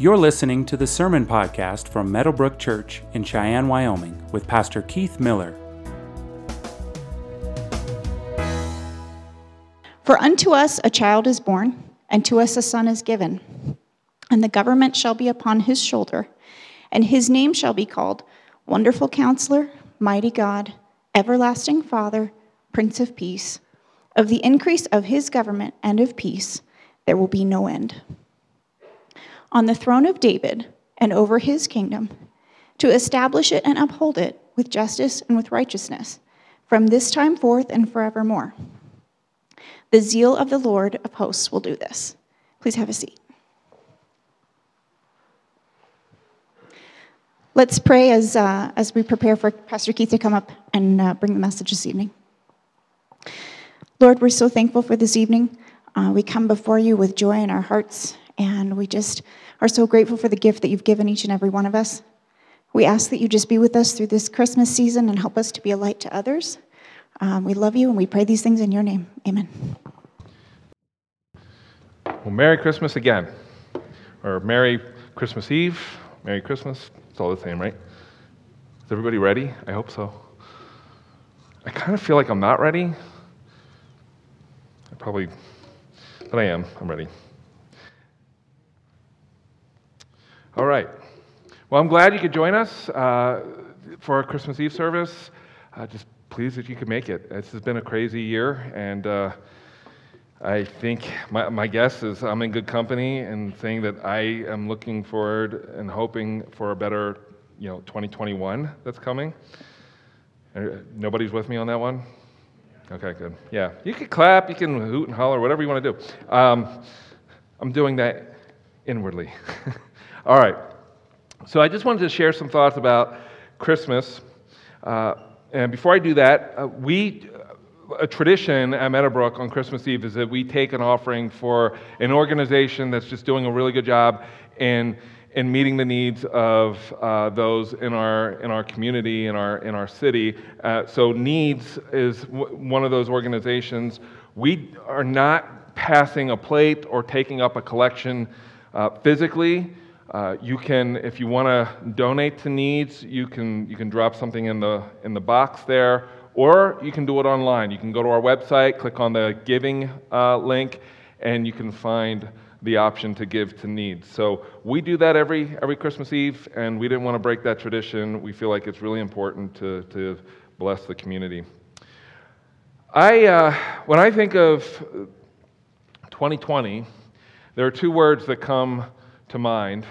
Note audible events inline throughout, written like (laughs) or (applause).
You're listening to the Sermon Podcast from Meadowbrook Church in Cheyenne, Wyoming, with Pastor Keith Miller. For unto us a child is born, and to us a son is given, and the government shall be upon his shoulder, and his name shall be called Wonderful Counselor, Mighty God, Everlasting Father, Prince of Peace. Of the increase of his government and of peace, there will be no end on the throne of David and over his kingdom, to establish it and uphold it with justice and with righteousness, from this time forth and forevermore. The zeal of the Lord of hosts will do this. Please have a seat. Let's pray as, uh, as we prepare for Pastor Keith to come up and uh, bring the message this evening. Lord, we're so thankful for this evening. Uh, we come before you with joy in our hearts and we just are so grateful for the gift that you've given each and every one of us. We ask that you just be with us through this Christmas season and help us to be a light to others. Um, we love you and we pray these things in your name. Amen. Well, Merry Christmas again. Or Merry Christmas Eve. Merry Christmas. It's all the same, right? Is everybody ready? I hope so. I kind of feel like I'm not ready. I probably, but I am. I'm ready. All right. Well, I'm glad you could join us uh, for our Christmas Eve service. Uh, just pleased that you could make it. This has been a crazy year, and uh, I think my, my guess is I'm in good company and saying that I am looking forward and hoping for a better, you know, 2021 that's coming. Uh, nobody's with me on that one? Okay, good. Yeah, you can clap, you can hoot and holler, whatever you want to do. Um, I'm doing that inwardly. (laughs) All right. So I just wanted to share some thoughts about Christmas. Uh, and before I do that, uh, we a tradition at Meadowbrook on Christmas Eve is that we take an offering for an organization that's just doing a really good job in, in meeting the needs of uh, those in our, in our community, in our, in our city. Uh, so, Needs is w- one of those organizations. We are not passing a plate or taking up a collection uh, physically. Uh, you can, if you want to donate to needs, you can, you can drop something in the, in the box there, or you can do it online. You can go to our website, click on the giving uh, link, and you can find the option to give to needs. So we do that every, every Christmas Eve, and we didn't want to break that tradition. We feel like it's really important to, to bless the community. I, uh, when I think of 2020, there are two words that come to mind,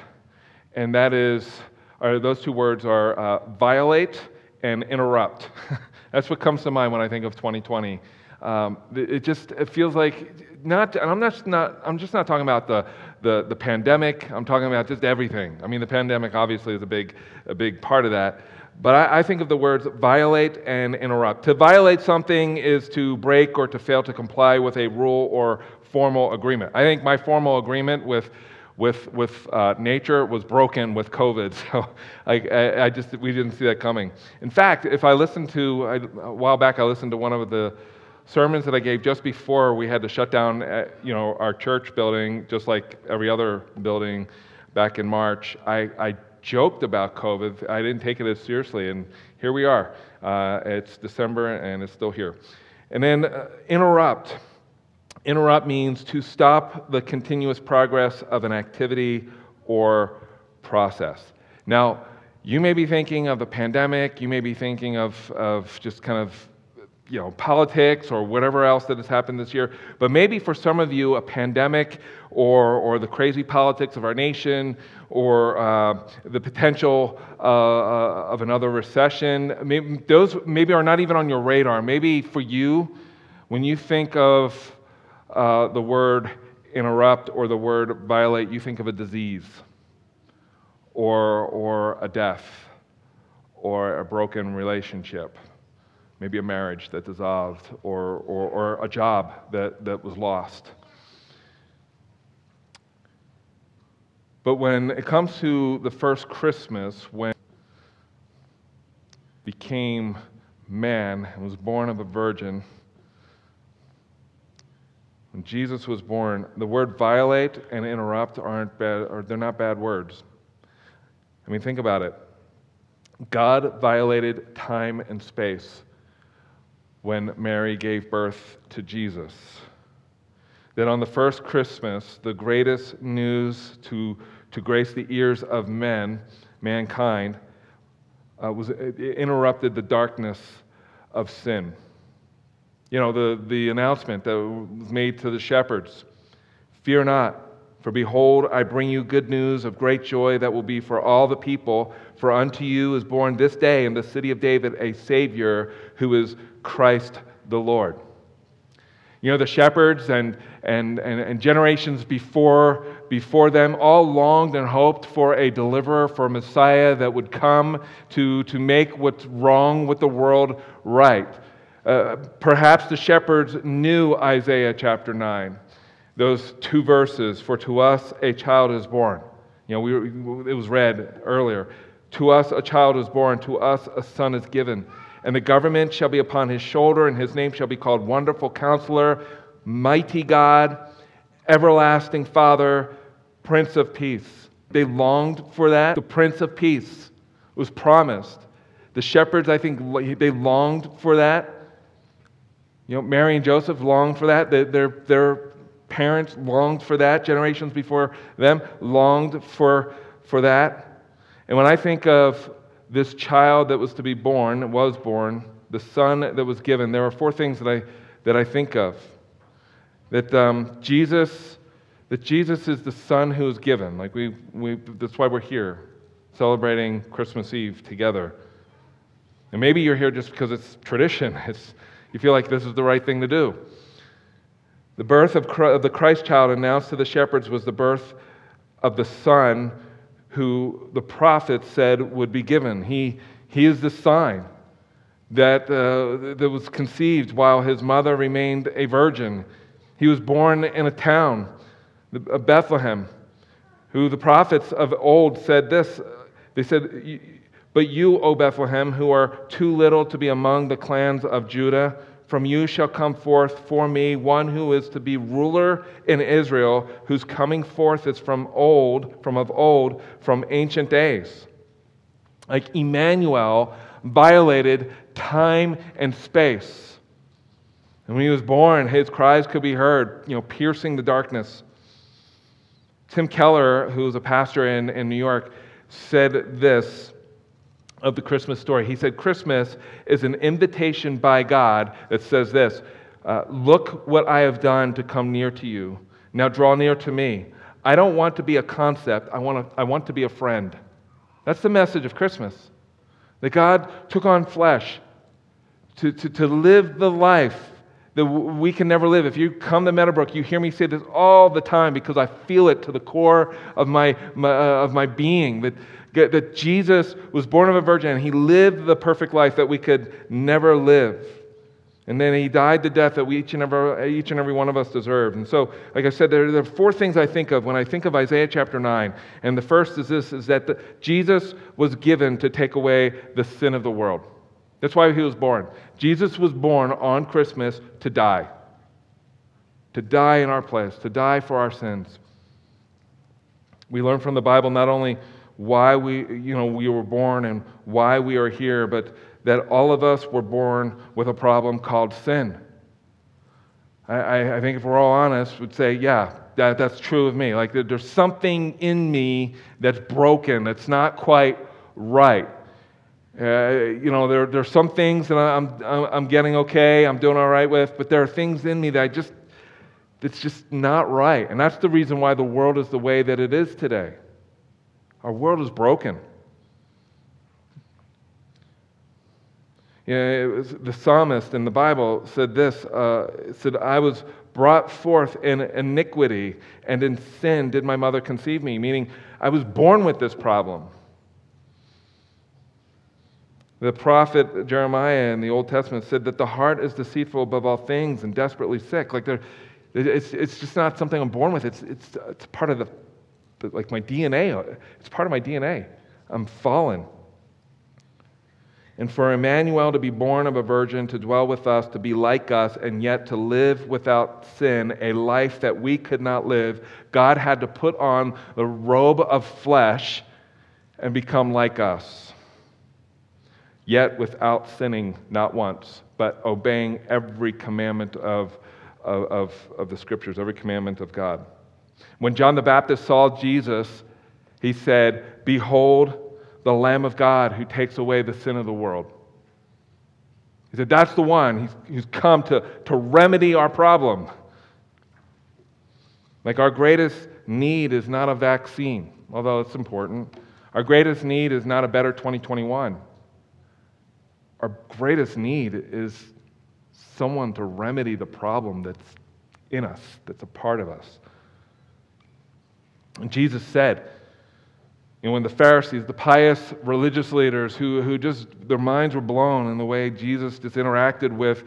and that is, or those two words are uh, violate and interrupt. (laughs) That's what comes to mind when I think of 2020. Um, it just it feels like not, and I'm not, not I'm just not talking about the, the, the pandemic. I'm talking about just everything. I mean, the pandemic obviously is a big, a big part of that. But I, I, think of the words violate and interrupt. To violate something is to break or to fail to comply with a rule or formal agreement. I think my formal agreement with with, with uh, nature was broken with COVID. (laughs) So I, I, just, we didn't see that coming. In fact, if I listened to, I, a while back, I listened to one of the sermons that I gave just before we had to shut down, uh, you know, our church building, just like every other building back in March. I, I joked about COVID. I didn't take it as seriously, and here we are. Uh, it's December, and it's still here. And then uh, interrupt. Interrupt means to stop the continuous progress of an activity or process. Now, you may be thinking of the pandemic, you may be thinking of, of just kind of you know, politics or whatever else that has happened this year, but maybe for some of you, a pandemic or, or the crazy politics of our nation or uh, the potential uh, uh, of another recession, maybe, those maybe are not even on your radar. Maybe for you, when you think of uh, the word interrupt or the word violate, you think of a disease or, or a death or a broken relationship, maybe a marriage that dissolved or, or, or a job that, that was lost. But when it comes to the first Christmas, when became man and was born of a virgin, when Jesus was born, the word violate and interrupt aren't bad, or they're not bad words. I mean, think about it. God violated time and space when Mary gave birth to Jesus. That on the first Christmas, the greatest news to, to grace the ears of men, mankind, uh, was interrupted the darkness of sin. You know, the, the announcement that was made to the shepherds Fear not, for behold, I bring you good news of great joy that will be for all the people. For unto you is born this day in the city of David a Savior who is Christ the Lord. You know, the shepherds and, and, and, and, generations before, before them all longed and hoped for a deliverer, for a Messiah that would come to, to make what's wrong with the world right. Uh, perhaps the shepherds knew Isaiah chapter 9, those two verses, for to us a child is born. You know, we, it was read earlier. To us a child is born, to us a son is given. And the government shall be upon his shoulder, and his name shall be called Wonderful Counselor, Mighty God, Everlasting Father, Prince of Peace. They longed for that. The Prince of Peace was promised. The shepherds, I think, they longed for that. You know, Mary and Joseph longed for that. Their, their parents longed for that. Generations before them longed for, for that. And when I think of this child that was to be born, was born, the son that was given, there are four things that I, that I think of. That um, Jesus, that Jesus is the son who is given. Like we, we, that's why we're here, celebrating Christmas Eve together. And maybe you're here just because it's tradition. (laughs) It's, you feel like this is the right thing to do. The birth of the Christ child announced to the shepherds was the birth of the Son who the prophet said would be given. He, he is the sign that, uh, that was conceived while his mother remained a virgin. He was born in a town, Bethlehem, who the prophets of old said this. They said, but you, O Bethlehem, who are too little to be among the clans of Judah, from you shall come forth for me one who is to be ruler in Israel, whose coming forth is from old, from of old, from ancient days. Like Emmanuel violated time and space. And when he was born, his cries could be heard, you know, piercing the darkness. Tim Keller, who's a pastor in, in New York, said this of the Christmas story. He said, Christmas is an invitation by God that says this uh, Look what I have done to come near to you. Now draw near to me. I don't want to be a concept, I want to, I want to be a friend. That's the message of Christmas. That God took on flesh to, to, to live the life that we can never live. If you come to Meadowbrook, you hear me say this all the time because I feel it to the core of my, my uh, of my being. That, that Jesus was born of a virgin and he lived the perfect life that we could never live. And then he died the death that we each and, every, each and every one of us deserved. And so, like I said, there, there, are four things I think of when I think of Isaiah chapter 9. And the first is this, is that the, Jesus was given to take away the sin of the world. That's why he was born. Jesus was born on Christmas to die. To die in our place, to die for our sins. We learn from the Bible not only why we, you know, we were born and why we are here, but that all of us were born with a problem called sin. I, I think if we're all honest, would say, yeah, that, that's true of me. Like there's something in me that's broken, that's not quite right. Uh, you know, there, there's some things that I'm, I'm, getting okay, I'm doing all right with, but there are things in me that I just, that's just not right. And that's the reason why the world is the way that it is today. Our world is broken. You know the psalmist in the Bible said this uh, said, I was brought forth in iniquity, and in sin did my mother conceive me, meaning I was born with this problem. The prophet Jeremiah in the Old Testament said that the heart is deceitful above all things and desperately sick. Like it's, it's just not something I'm born with, it's, it's, it's part of the like my DNA. It's part of my DNA. I'm fallen. and for Emmanuel to be born of a virgin, to dwell with us, to be like us, and yet to live without sin, a life that we could not live, God had to put on the robe of flesh and become like us. Yet without sinning, not once, but obeying every commandment of, of, of, the scriptures, every commandment of God. When John the Baptist saw Jesus, he said, Behold, the Lamb of God who takes away the sin of the world. He said, That's the one. He's, he's come to, to remedy our problem. Like our greatest need is not a vaccine, although it's important. Our greatest need is not a better 2021. Our greatest need is someone to remedy the problem that's in us, that's a part of us. And Jesus said, and when the Pharisees, the pious religious leaders who, who just, their minds were blown in the way Jesus just interacted with,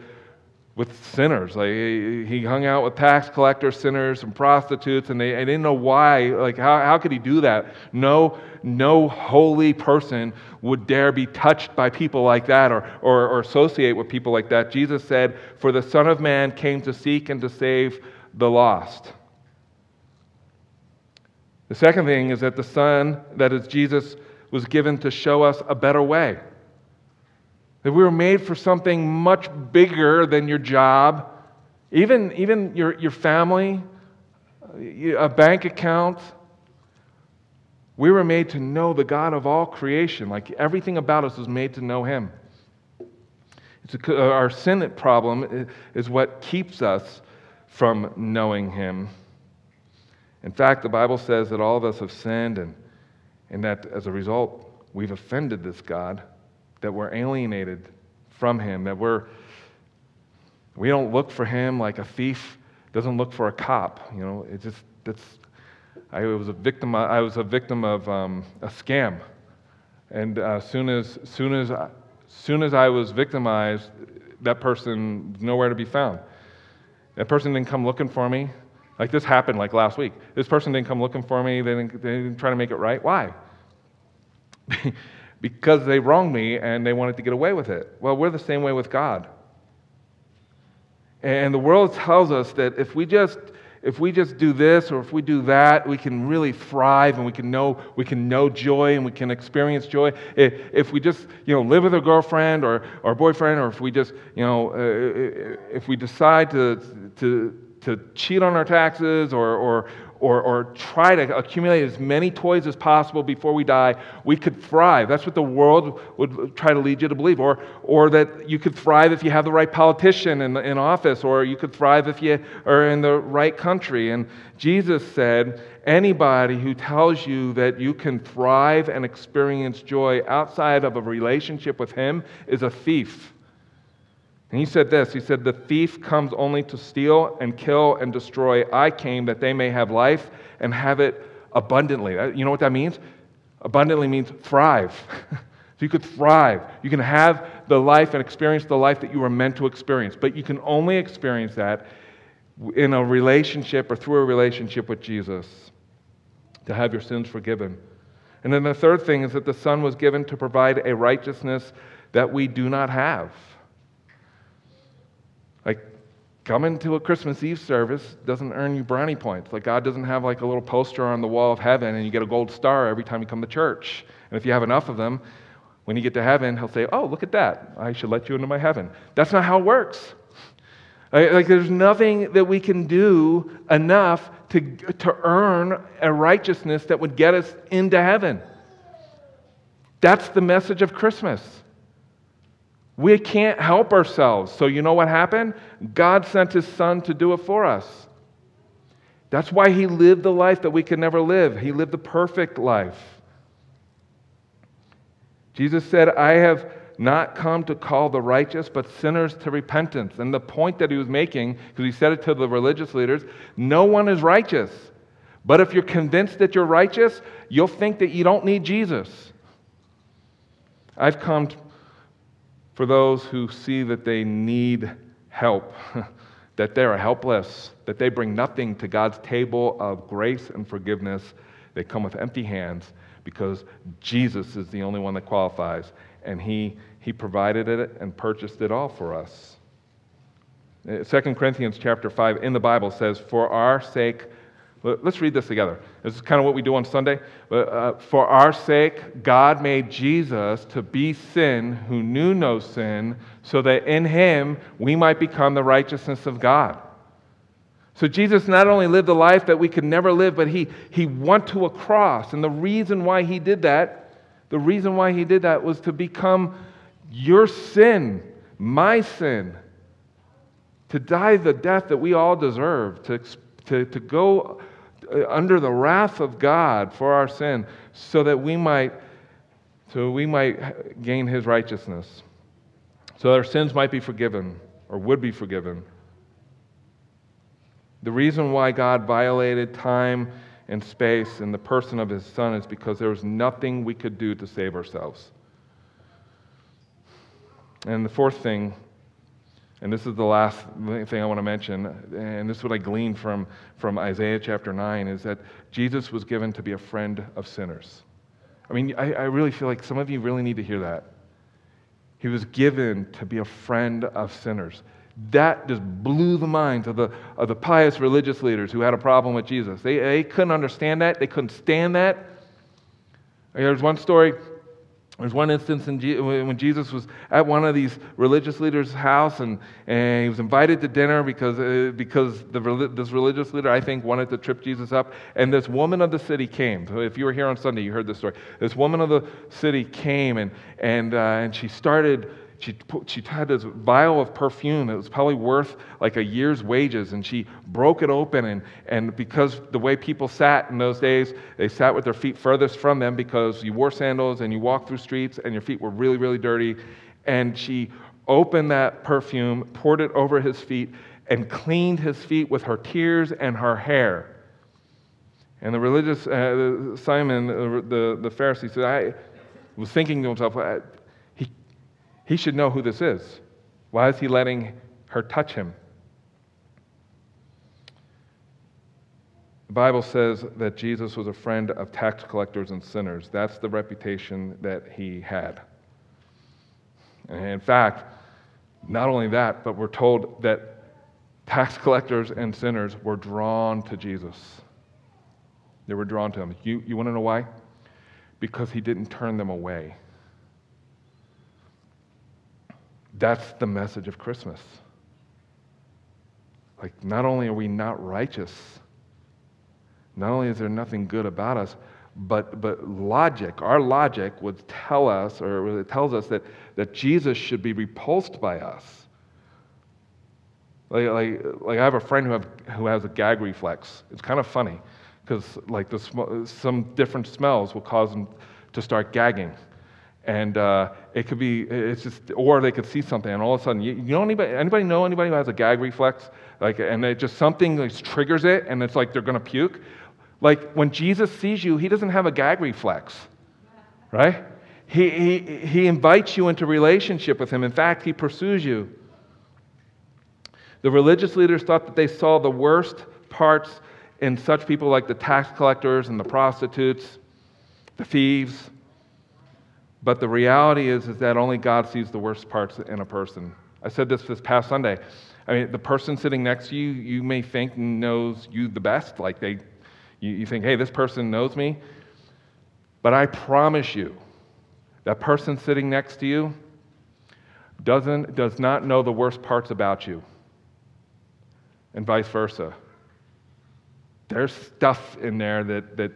with sinners. Like he, hung out with tax collectors, sinners, and prostitutes, and they, they didn't know why. Like, how, how could he do that? No, no holy person would dare be touched by people like that or, or, or associate with people like that. Jesus said, For the Son of Man came to seek and to save the lost. The second thing is that the Son, that is Jesus, was given to show us a better way. That we were made for something much bigger than your job, even, even your, your family, a bank account. We were made to know the God of all creation. Like everything about us was made to know Him. It's a, uh, our sin problem is what keeps us from knowing Him. In fact, the Bible says that all of us have sinned, and, and that as a result, we've offended this God, that we're alienated from Him, that we're, we don't look for Him like a thief doesn't look for a cop. You know, it just, that's, I was a victim, I was a victim of um, a scam. And uh, soon as, soon as, soon as I was victimized, that person nowhere to be found. That person didn't come looking for me. Like this happened like last week. This person didn't come looking for me, they didn't, they didn't try to make it right. Why? (laughs) because they wronged me and they wanted to get away with it. Well, we're the same way with God. And the world tells us that if we just if we just do this or if we do that, we can really thrive and we can know we can know joy and we can experience joy. If we just you know live with a girlfriend or or boyfriend, or if we just you know uh, if we decide to to to cheat on our taxes or, or, or, or try to accumulate as many toys as possible before we die, we could thrive. That's what the world would try to lead you to believe. Or, or that you could thrive if you have the right politician in, in office, or you could thrive if you are in the right country. And Jesus said, anybody who tells you that you can thrive and experience joy outside of a relationship with Him is a thief. And he said this He said, The thief comes only to steal and kill and destroy. I came that they may have life and have it abundantly. You know what that means? Abundantly means thrive. so (laughs) you could thrive. You can have the life and experience the life that you were meant to experience. But you can only experience that in a relationship or through a relationship with Jesus to have your sins forgiven. And then the third thing is that the Son was given to provide a righteousness that we do not have. Coming to a Christmas Eve service doesn't earn you brownie points. Like, God doesn't have like a little poster on the wall of heaven and you get a gold star every time you come to church. And if you have enough of them, when you get to heaven, He'll say, Oh, look at that. I should let you into my heaven. That's not how it works. Like, there's nothing that we can do enough to, to earn a righteousness that would get us into heaven. That's the message of Christmas. We can't help ourselves. So, you know what happened? God sent his son to do it for us. That's why he lived the life that we could never live. He lived the perfect life. Jesus said, I have not come to call the righteous, but sinners to repentance. And the point that he was making, because he said it to the religious leaders, no one is righteous. But if you're convinced that you're righteous, you'll think that you don't need Jesus. I've come for those who see that they need help, (laughs) that they are helpless, that they bring nothing to God's table of grace and forgiveness, They come with empty hands because Jesus is the only one that qualifies, and He, he provided it and purchased it all for us. 2 uh, Corinthians chapter 5 in the Bible says, For our sake, let's read this together. This is kind of what we do on Sunday. Uh, for our sake, God made Jesus to be sin who knew no sin, so that in him we might become the righteousness of God. So Jesus not only lived a life that we could never live, but he, he went to a cross. And the reason why he did that, the reason why he did that was to become your sin, my sin, to die the death that we all deserve, to, to, to go uh, Uh, under the wrath of God for our sin, so that we might, so we might gain his righteousness, so that our sins might be forgiven or would be forgiven. The reason why God violated time and space in the person of his son is because there was nothing we could do to save ourselves. And the fourth thing and this is the last thing I want to mention, and this is what I gleaned from, from Isaiah chapter 9, is that Jesus was given to be a friend of sinners. I mean, I, I really feel like some of you really need to hear that. He was given to be a friend of sinners. That just blew the minds of the, of the pious religious leaders who had a problem with Jesus. They, they couldn't understand that, they couldn't stand that. There's one story there's one instance when Jesus was at one of these religious leaders' house and, and he was invited to dinner because, uh, because the, this religious leader, I think, wanted to trip Jesus up. And this woman of the city came. So if you were here on Sunday, you heard this story. This woman of the city came and, and, uh, and she started she, put, she had this vial of perfume that was probably worth like a year's wages, and she broke it open. And, and because the way people sat in those days, they sat with their feet furthest from them because you wore sandals and you walked through streets and your feet were really, really dirty. And she opened that perfume, poured it over his feet, and cleaned his feet with her tears and her hair. And the religious, uh, Simon, the, the Pharisee, said, I was thinking to himself, he should know who this is. Why is he letting her touch him? The Bible says that Jesus was a friend of tax collectors and sinners. That's the reputation that he had. And in fact, not only that, but we're told that tax collectors and sinners were drawn to Jesus. They were drawn to him. You, you want to know why? Because he didn't turn them away. That's the message of Christmas. Like, not only are we not righteous, not only is there nothing good about us, but, but logic, our logic would tell us, or it tells us that, that Jesus should be repulsed by us. Like, like, like I have a friend who, have, who has a gag reflex. It's kind of funny because like the sm- some different smells will cause him to start gagging and uh, it could be it's just or they could see something and all of a sudden you, you know anybody anybody know anybody who has a gag reflex? Like and it just something like, triggers it and it's like they're going to puke? Like when jesus sees you he doesn't have a gag reflex right? He, he, he invites you into relationship with him. In fact he pursues you. The religious leaders thought that they saw the worst parts in such people like the tax collectors and the prostitutes the thieves but the reality is, is that only God sees the worst parts in a person. I said this this past Sunday. I mean, the person sitting next to you, you may think knows you the best. Like they, you, you think, hey, this person knows me. But I promise you, that person sitting next to you doesn't, does not know the worst parts about you, and vice versa. There's stuff in there that, that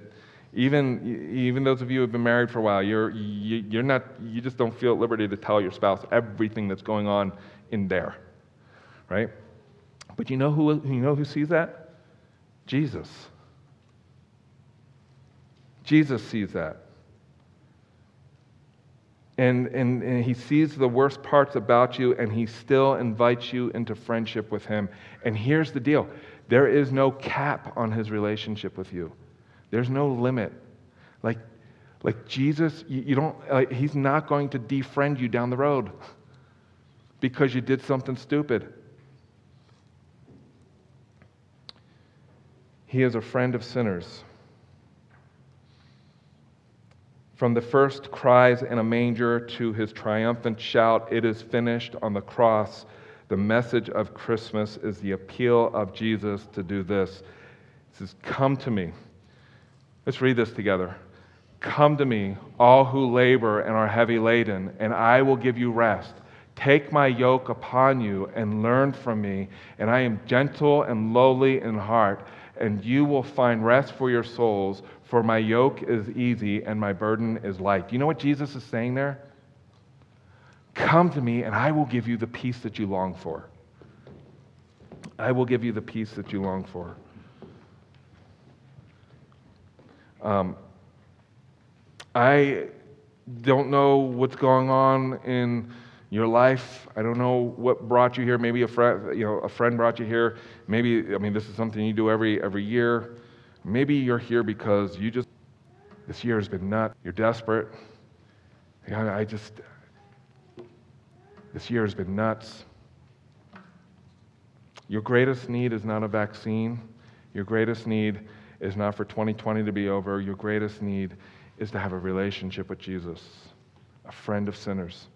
even, even those of you who have been married for a while, you're, you, you're not, you just don't feel at liberty to tell your spouse everything that's going on in there, right? But you know who, you know who sees that? Jesus. Jesus sees that. And, and, and, he sees the worst parts about you, and he still invites you into friendship with him. And here's the deal there is no cap on his relationship with you. There's no limit. Like, like Jesus, you, you don't, like, he's not going to defriend you down the road (laughs) because you did something stupid. He is a friend of sinners. From the first cries in a manger to his triumphant shout, It is finished on the cross, the message of Christmas is the appeal of Jesus to do this. He says, Come to me. Let's read this together. Come to me, all who labor and are heavy laden, and I will give you rest. Take my yoke upon you and learn from me, and I am gentle and lowly in heart, and you will find rest for your souls, for my yoke is easy and my burden is light. You know what Jesus is saying there? Come to me, and I will give you the peace that you long for. I will give you the peace that you long for. Um, I don't know what's going on in your life. I don't know what brought you here. Maybe a friend, you know, a friend brought you here. Maybe, I mean, this is something you do every, every year. Maybe you're here because you just, this year has been nuts. You're desperate. I just, this year has been nuts. Your greatest need is not a vaccine. Your greatest need is not for 2020 to be over. Your greatest need is to have a relationship with Jesus, a friend of sinners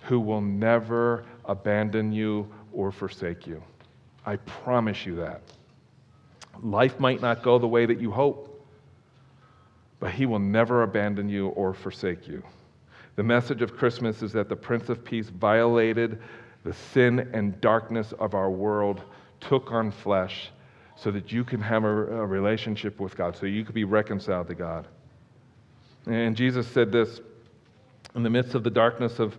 who will never abandon you or forsake you. I promise you that. Life might not go the way that you hope, but He will never abandon you or forsake you. The message of Christmas is that the Prince of Peace violated the sin and darkness of our world, took on flesh, so that you can have a, a relationship with God, so you can be reconciled to God. And Jesus said this in the midst of the darkness of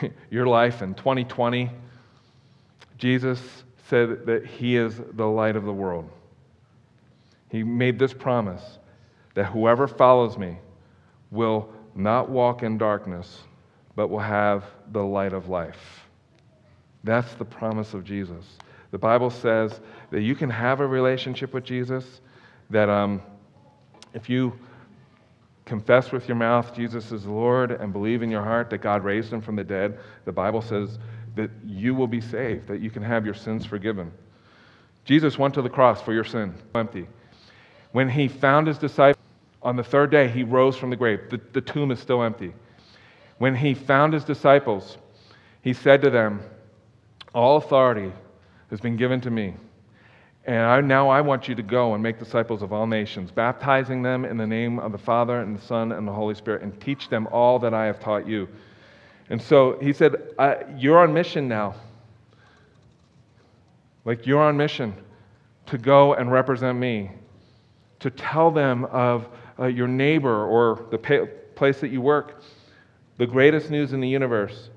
(laughs) your life in 2020. Jesus said that He is the light of the world. He made this promise that whoever follows me will not walk in darkness, but will have the light of life. That's the promise of Jesus. The Bible says that you can have a relationship with Jesus, that um, if you confess with your mouth Jesus is Lord and believe in your heart that God raised him from the dead, the Bible says that you will be saved, that you can have your sins forgiven. Jesus went to the cross for your sin, empty. When he found his disciples on the third day, he rose from the grave. The, the tomb is still empty. When he found his disciples, he said to them, All authority has been given to me. And I, now I want you to go and make disciples of all nations, baptizing them in the name of the Father and the Son and the Holy Spirit, and teach them all that I have taught you. And so he said, You're on mission now. Like you're on mission to go and represent me, to tell them of uh, your neighbor or the pa- place that you work the greatest news in the universe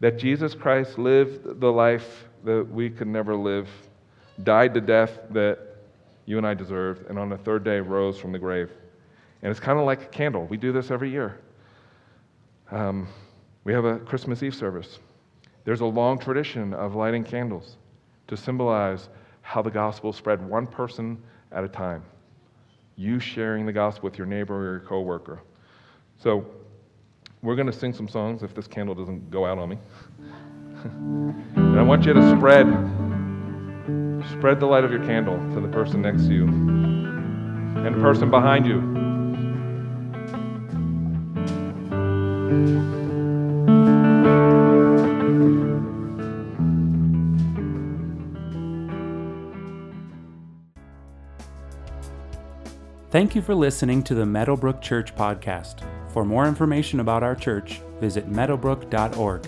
that Jesus Christ lived the life that we could never live died the death that you and I deserved, and on the third day rose from the grave. And it's kind of like a candle. We do this every year. Um, we have a Christmas Eve service. There's a long tradition of lighting candles to symbolize how the gospel spread one person at a time. You sharing the gospel with your neighbor or your coworker. So, we're going to sing some songs if this candle doesn't go out on me. (laughs) and I want you to spread Spread the light of your candle to the person next to you and the person behind you. Thank you for listening to the Meadowbrook Church podcast. For more information about our church, visit meadowbrook.org.